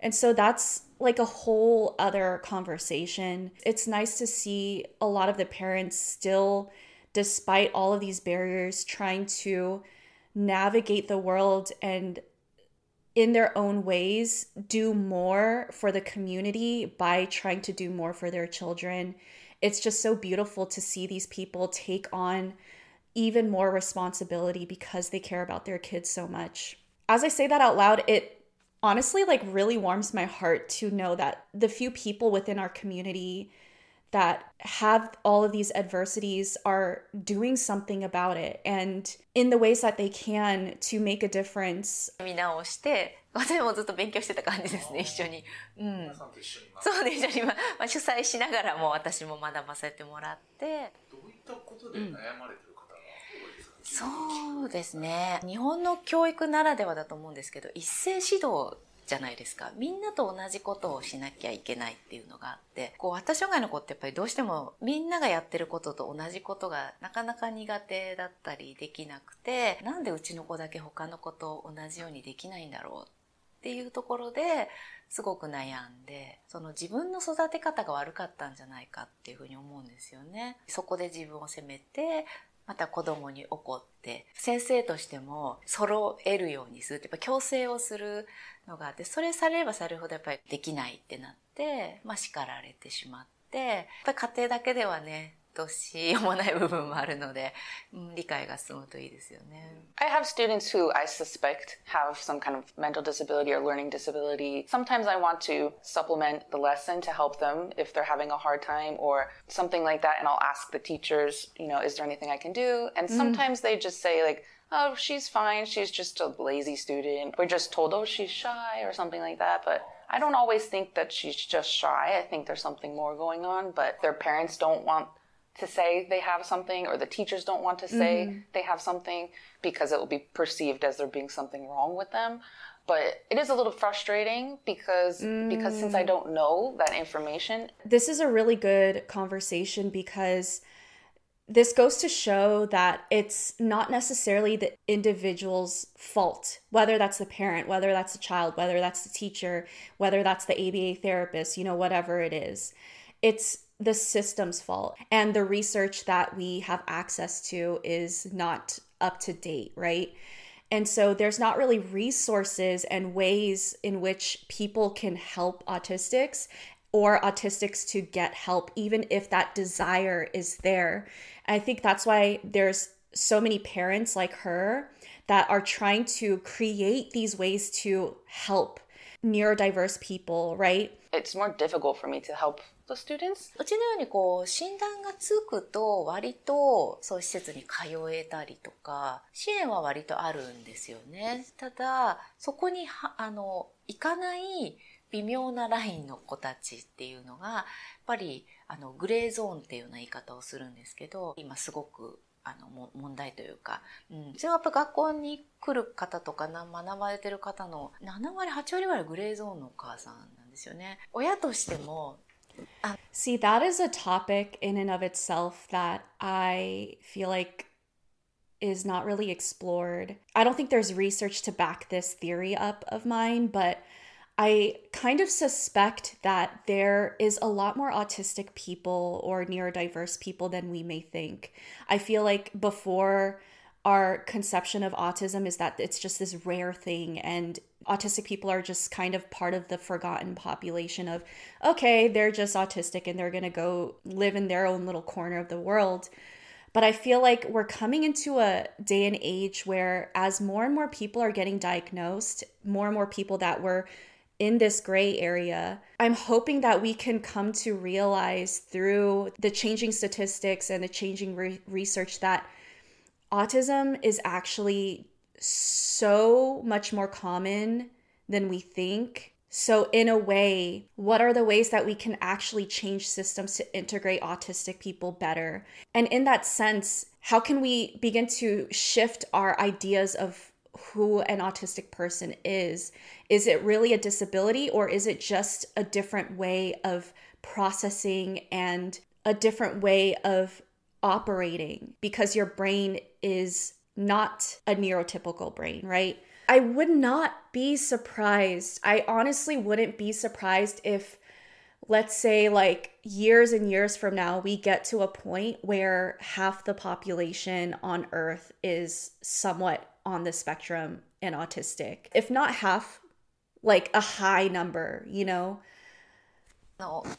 And so that's like a whole other conversation. It's nice to see a lot of the parents still, despite all of these barriers, trying to navigate the world and in their own ways do more for the community by trying to do more for their children. It's just so beautiful to see these people take on even more responsibility because they care about their kids so much. As I say that out loud, it honestly like really warms my heart to know that the few people within our community that have all of these adversities are doing something about it and in the ways that they can to make a difference. 見直して私もずっと勉強してた感じですね一緒に、うん、そうで一緒に、まあ、主催しながらも私も学ばせてもらって。どういったことで悩まれてる方が多いですか、そうですね。日本の教育ならではだと思うんですけど一斉指導じゃないですか。みんなと同じことをしなきゃいけないっていうのがあって、こう、発達障害の子ってやっぱりどうしてもみんながやってることと同じことがなかなか苦手だったりできなくて、なんでうちの子だけ他の子と同じようにできないんだろうっていうところですごく悩んで、その自分の育て方が悪かったんじゃないかっていうふうに思うんですよね。そこで自分を責めて、また子供に怒って、先生としても揃えるようにするって、やっぱ強制をするのがあって、それされればされるほどやっぱりできないってなって、まあ叱られてしまって、やっぱ家庭だけではね、どうしようもない部分もあるので、うん、理解が進むといいですよね。I have students who I suspect have some kind of mental disability or learning disability. Sometimes I want to supplement the lesson to help them if they're having a hard time or something like that. And I'll ask the teachers, you know, is there anything I can do? And sometimes mm. they just say like, oh, she's fine. She's just a lazy student. We're just told, oh, she's shy or something like that. But I don't always think that she's just shy. I think there's something more going on, but their parents don't want to say they have something or the teachers don't want to say mm-hmm. they have something because it will be perceived as there being something wrong with them but it is a little frustrating because mm. because since I mm. don't know that information this is a really good conversation because this goes to show that it's not necessarily the individual's fault, whether that's the parent, whether that's the child, whether that's the teacher, whether that's the ABA therapist, you know, whatever it is. It's the system's fault. And the research that we have access to is not up to date, right? And so there's not really resources and ways in which people can help autistics or autistics to get help, even if that desire is there. And I think that's why there's so many parents like her that are trying to create these ways to help neurodiverse people, right? It's more difficult for me to help the students? うちのようにこう、診断がつくと割とそう施設に通えたりとか、支援は割とあるんですよね。ただ、そこには、あの、行かない微妙なラインの子たちっていうのが、やっぱり、あの、グレーゾーンっていうような言い方をするんですけど、今すごくあの問題というか、うん、それはやっぱ学校に来る方とか学ばれてる方の7割8割ぐらいグレーゾーンのお母さんなんですよね。親としても See, that is a topic in and of itself that I feel like is not really explored. I don't think there's research to back this theory up of mine, but I kind of suspect that there is a lot more autistic people or neurodiverse people than we may think. I feel like before our conception of autism is that it's just this rare thing and autistic people are just kind of part of the forgotten population of okay they're just autistic and they're going to go live in their own little corner of the world but i feel like we're coming into a day and age where as more and more people are getting diagnosed more and more people that were in this gray area. I'm hoping that we can come to realize through the changing statistics and the changing re- research that autism is actually so much more common than we think. So, in a way, what are the ways that we can actually change systems to integrate autistic people better? And in that sense, how can we begin to shift our ideas of who an autistic person is? Is it really a disability or is it just a different way of processing and a different way of operating because your brain is not a neurotypical brain, right? I would not be surprised. I honestly wouldn't be surprised if, let's say, like years and years from now, we get to a point where half the population on Earth is somewhat on the spectrum and autistic. If not half, like a high number, you know?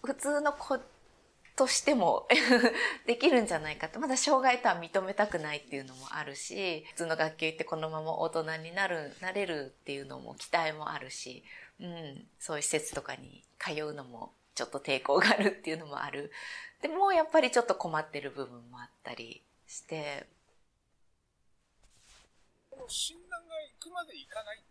普通の子 としても できるんじゃないかって、まだ障害とは認めたくないっていうのもあるし、普通の学級行ってこのまま大人になる、なれるっていうのも期待もあるし、うん、そういう施設とかに通うのもちょっと抵抗があるっていうのもある。でもやっぱりちょっと困ってる部分もあったりして。診断が行くまでいかない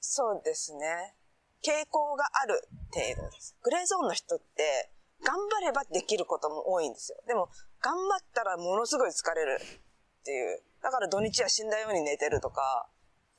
そうですね。傾向がある程度です。グレーゾーンの人って、頑張ればできることも多いんですよ。でも、頑張ったらものすごい疲れるっていう。だから土日は死んだように寝てるとか、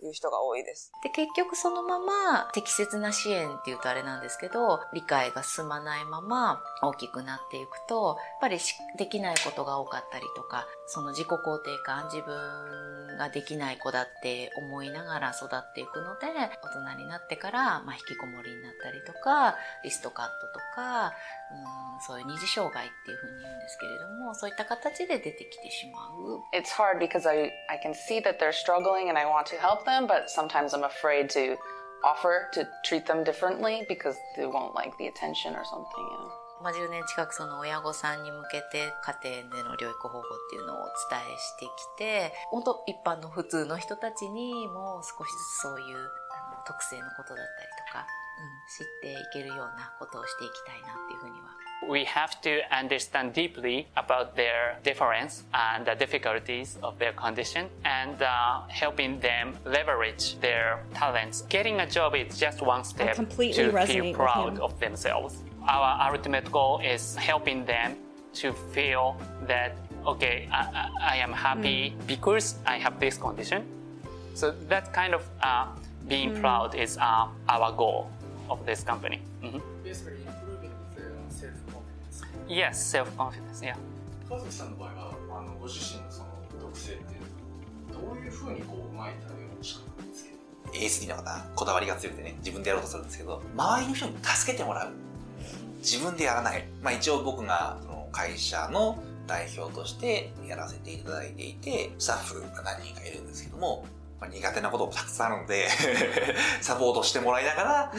いう人が多いです。で、結局そのまま適切な支援っていうとあれなんですけど、理解が進まないまま大きくなっていくと、やっぱりできないことが多かったりとか、その自己肯定感、自分ができない子だって思いながら育っていくので、大人になってから、まあ、引きこもりになったりとか、リストカットとか、うん、そういう二次障害っていうふうに言うんですけれども、そういった形で出てきてしまう。It's hard because I, I can see that they're struggling and I want to help them, but sometimes I'm afraid to offer to treat them differently because they won't like the attention or something, you know. まあ、10年近くその親御さんに向けて家庭での療育方法っていうのをお伝えしてきて、本当一般の普通の人たちにも少しずつそういうあの特性のことだったりとか、知っていけるようなことをしていきたいなっていうふうには we have to understand deeply about their difference and the difficulties of their condition and uh, helping them leverage their talents. Getting a job is just one step to feel proud of themselves. Our ultimate goal is helping them to feel that, okay, I, I am happy mm. because I have this condition. So that kind of uh, being mm. proud is uh, our goal of this company. Mm-hmm. Basically, improving their self-confidence. Yes, self-confidence, yeah. 川崎さんの場合は、あのご自身のその特性っていうどういうふうにこううまい対応をしたんですけど ASD の方、こだわりが強くてね、自分でやろうとするんですけど、周りの人に助けてもらう。 自分でやらない。まあ一応僕がその会社の代表としてやらせていただいていて、スタッフが何人かいるんですけども、まあ、苦手なこともたくさんあるので サポートしてもらいながら、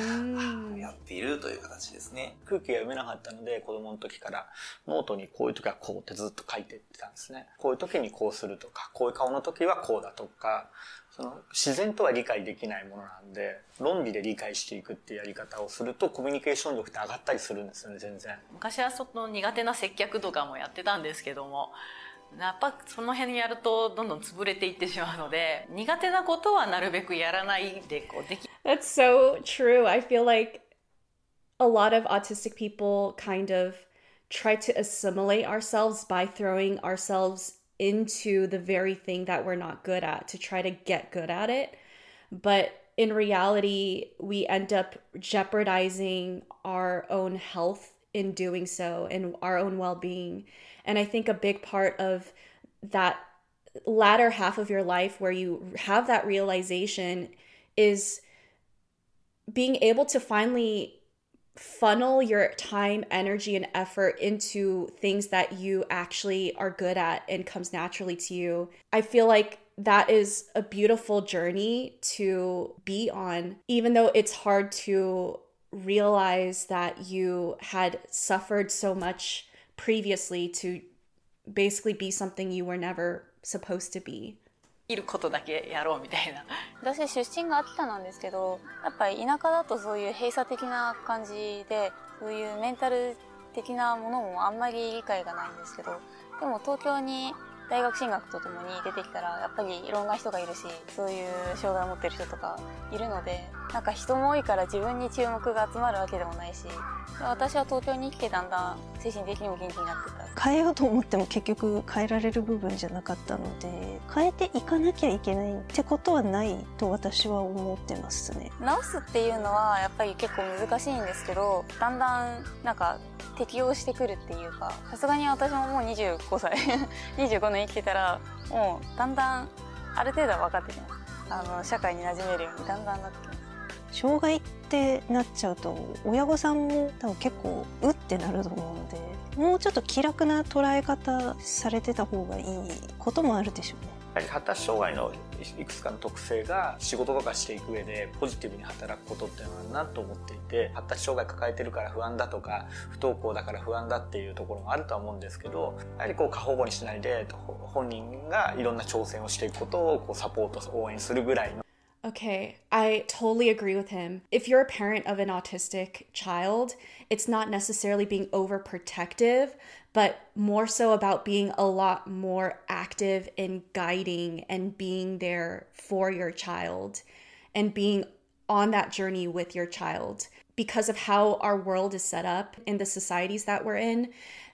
やっているという形ですね。空気が読めなかったので、子供の時からノートにこういう時はこうってずっと書いていってたんですね。こういう時にこうするとか、こういう顔の時はこうだとか、その自然とは理解できないものなんで、論理で理解していくっていうやり方をすると、コミュニケーション力って上がったりするんですよね、全然。昔はその苦手な接客とかもやってたんですけども、やっぱその辺やるとどんどん潰れていってしまうので苦手なことはなるべくやらないでこうでき That's so true. I feel like a lot of autistic people kind of try to assimilate ourselves by throwing ourselves into the very thing that we're not good at to try to get good at it. But in reality, we end up jeopardizing our own health in doing so and our own well being. And I think a big part of that latter half of your life where you have that realization is being able to finally funnel your time, energy, and effort into things that you actually are good at and comes naturally to you. I feel like that is a beautiful journey to be on, even though it's hard to realize that you had suffered so much previously to basically be something you were never supposed to be. いることだけやろうみたいな。私出身が秋田なんですけどやっぱり田舎だとそういう閉鎖的な感じでそういうメンタル的なものもあんまり理解がないんですけどでも東京に大学進学とともに出てきたらやっぱりいろんな人がいるしそういう障害を持ってる人とかいるのでなんか人も多いから自分に注目が集まるわけでもないし私は東京に来てだんだん精神的にも元気になってた。変えようと思っても結局変えられる部分じゃなかったので変えていかなきゃいけないってことはないと私は思ってますね。直すっていうのはやっぱり結構難しいんですけどだんだんなんか適応してくるっていうかさすがに私ももう25歳 25年生きてたらもうだんだんある程度は分かってきます。あの社会に馴染めるようにだんだんなってきます障害ってなっちゃうと親御さんも多分結構うってなると思うのでもうちょっと気楽な捉え方されてた方がいいこともあるでしょうね。やはり発達障害のいくつかの特性が仕事とかしていく上でポジティブに働くことっていうのはなと思っていて発達障害抱えてるから不安だとか不登校だから不安だっていうところもあるとは思うんですけどやはりこう過保護にしないで本人がいろんな挑戦をしていくことをこうサポート応援するぐらいの Okay, I totally agree with him. If you're a parent of an autistic child, it's not necessarily being overprotective, but more so about being a lot more active in guiding and being there for your child and being on that journey with your child. Because of how our world is set up in the societies that we're in,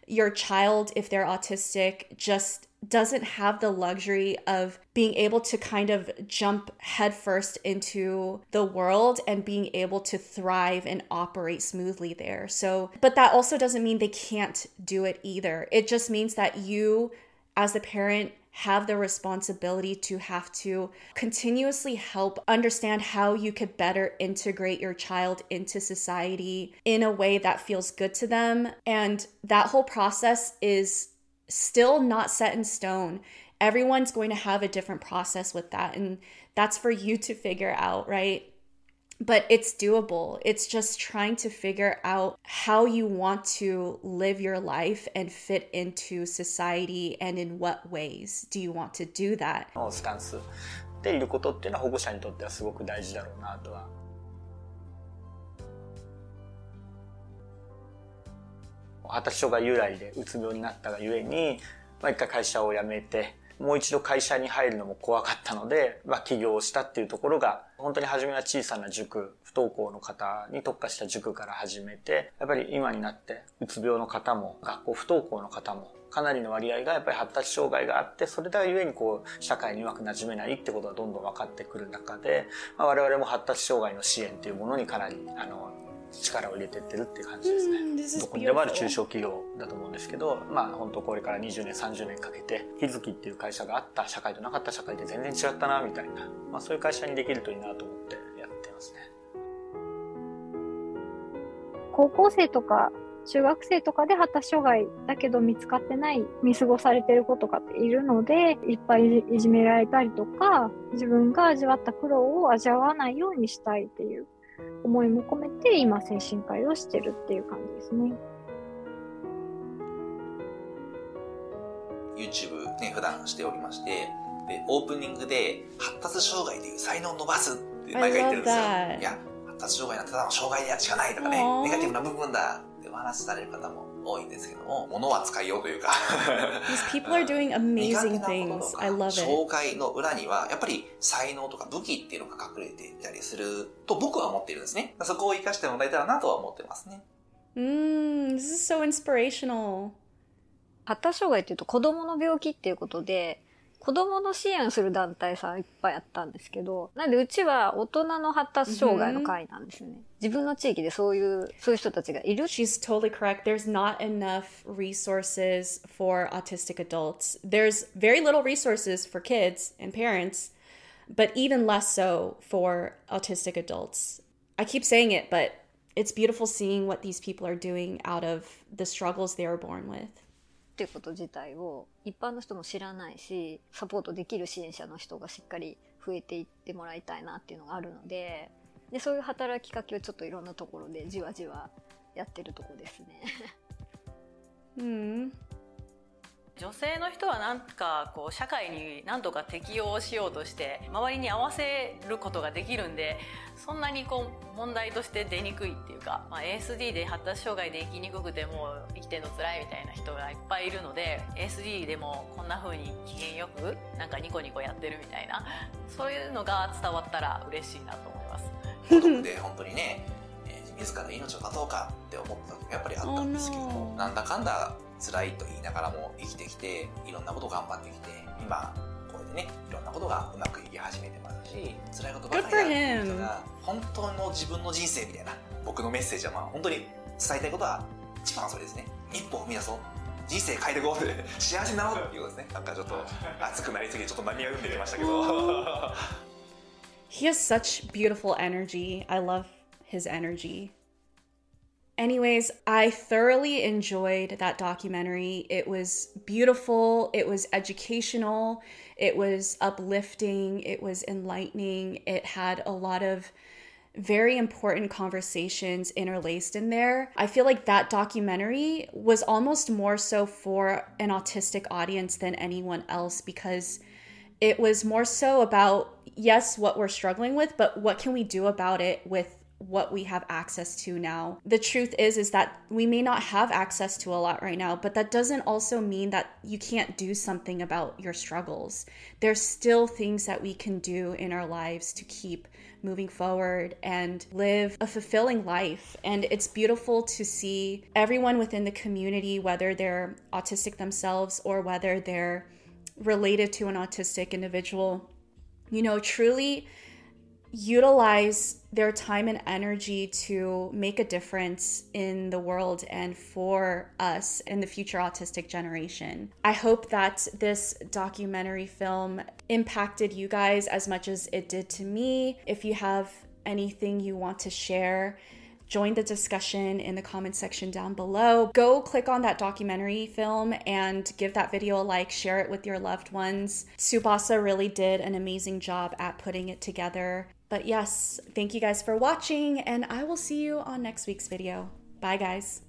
your child, if they're autistic, just doesn't have the luxury of being able to kind of jump headfirst into the world and being able to thrive and operate smoothly there. So, but that also doesn't mean they can't do it either. It just means that you, as the parent, have the responsibility to have to continuously help understand how you could better integrate your child into society in a way that feels good to them. And that whole process is still not set in stone. Everyone's going to have a different process with that. And that's for you to figure out, right? But it's doable. It's just trying to figure out how you want to live your life and fit into society and in what ways do you want to do that. スタンスでいることっていうのは保護者にとってはすごく大事だろうなとは 発達障害由来でうつ病になったがゆえに、まあ、一回会社を辞めて、もう一度会社に入るのも怖かったので、まあ、起業したっていうところが、本当に初めは小さな塾、不登校の方に特化した塾から始めて、やっぱり今になって、うつ病の方も、学校不登校の方も、かなりの割合がやっぱり発達障害があって、それだゆえにこう、社会にうまく馴染めないってことがどんどん分かってくる中で、まあ、我々も発達障害の支援っていうものにかなり、あの、力を入れてってるっていう感じですね。どこにでもある中小企業だと思うんですけど、まあ本当これから20年、30年かけて、日月っていう会社があった社会となかった社会で全然違ったな、みたいな、まあそういう会社にできるといいなと思ってやってますね。高校生とか中学生とかで発達障害だけど見つかってない見過ごされてる子とかっているのでいっぱいいじめられたりとか自分が味わった苦労を味わわないようにしたいっていう思いも込めて今精神科医をしてるっていう感じですね。YouTube ね、普段しておりまして、で、オープニングで、発達障害でいう才能を伸ばすって毎回言ってるんですよ。いや、発達障害なんてただの障害でしかないとかねネガティブな部分だってお話しされる方も多いんですけども、物は使いようというか These people are doing 苦 amazing 手なこと things. と I か love 障 it. 害の裏にはやっぱり才能とか武器っていうのが隠れていたりすると僕は思っているんですねそこを生かしてもらえたらなとは思ってますね Mm, this is so inspirational. 発達障害っていうと子供の病気っていうことで、子供の支援する団体さんいっぱいあったんですけど、なんでうちは大人の発達障害の会なんですね。自分の地域でそういう、そういう人たちがいる。 She's totally correct. There's not enough resources for autistic adults. There's very little resources for kids and parents, but even less so for autistic adults. I keep saying it, but it's beautiful seeing what these people are doing out of the struggles they were born with. っていうこと自体を一般の人も知らないし、サポートできる支援者の人がしっかり増えていってもらいたいなっていうのがあるので、で、そういう働きかけをちょっといろんなところでじわじわやってるとこですね。うん。女性の人はなんかこう社会に何とか適応しようとして周りに合わせることができるんでそんなにこう問題として出にくいっていうか、まあ、ASD で発達障害で生きにくくてもう生きてんの辛いみたいな人がいっぱいいるので ASD でもこんな風に機嫌よくなんかニコニコやってるみたいなそういうのが伝わったら嬉しいなと思います。孤独で本当にね、えー自ら命を絶とうかって思った時もやっぱりあったんですけども、なんだかんだ辛いと言いながらも生きてきていろんなこと頑張ってきて今こうやってねいろんなことがうまくいき始めてますし辛いことばかりやってる人が本当の自分の人生みたいな僕のメッセージはまあ本当に伝えたいことは一番それですね。一歩踏み出そう。人生変えていこう。っ て幸せになろうっていうことですね。なんかちょっと熱くなりすぎてちょっと涙ぐんできましたけど。He has such beautiful energy. I love his energy. Anyways, I thoroughly enjoyed that documentary. It was beautiful, it was educational, it was uplifting, it was enlightening. It had a lot of very important conversations interlaced in there. I feel like that documentary was almost more so for an autistic audience than anyone else because it was more so about yes what we're struggling with but what can we do about it with what we have access to now. The truth is is that we may not have access to a lot right now but that doesn't also mean that you can't do something about your struggles. There's still things that we can do in our lives to keep moving forward and live a fulfilling life. And it's beautiful to see everyone within the community whether they're autistic themselves or whether they're related to an autistic individual, you know, truly utilize their time and energy to make a difference in the world and for us in the future autistic generation. I hope that this documentary film impacted you guys as much as it did to me. If you have anything you want to share, join the discussion in the comment section down below. Go click on that documentary film and give that video a like, share it with your loved ones. Subasa really did an amazing job at putting it together. But yes, thank you guys for watching, and I will see you on next week's video. Bye, guys.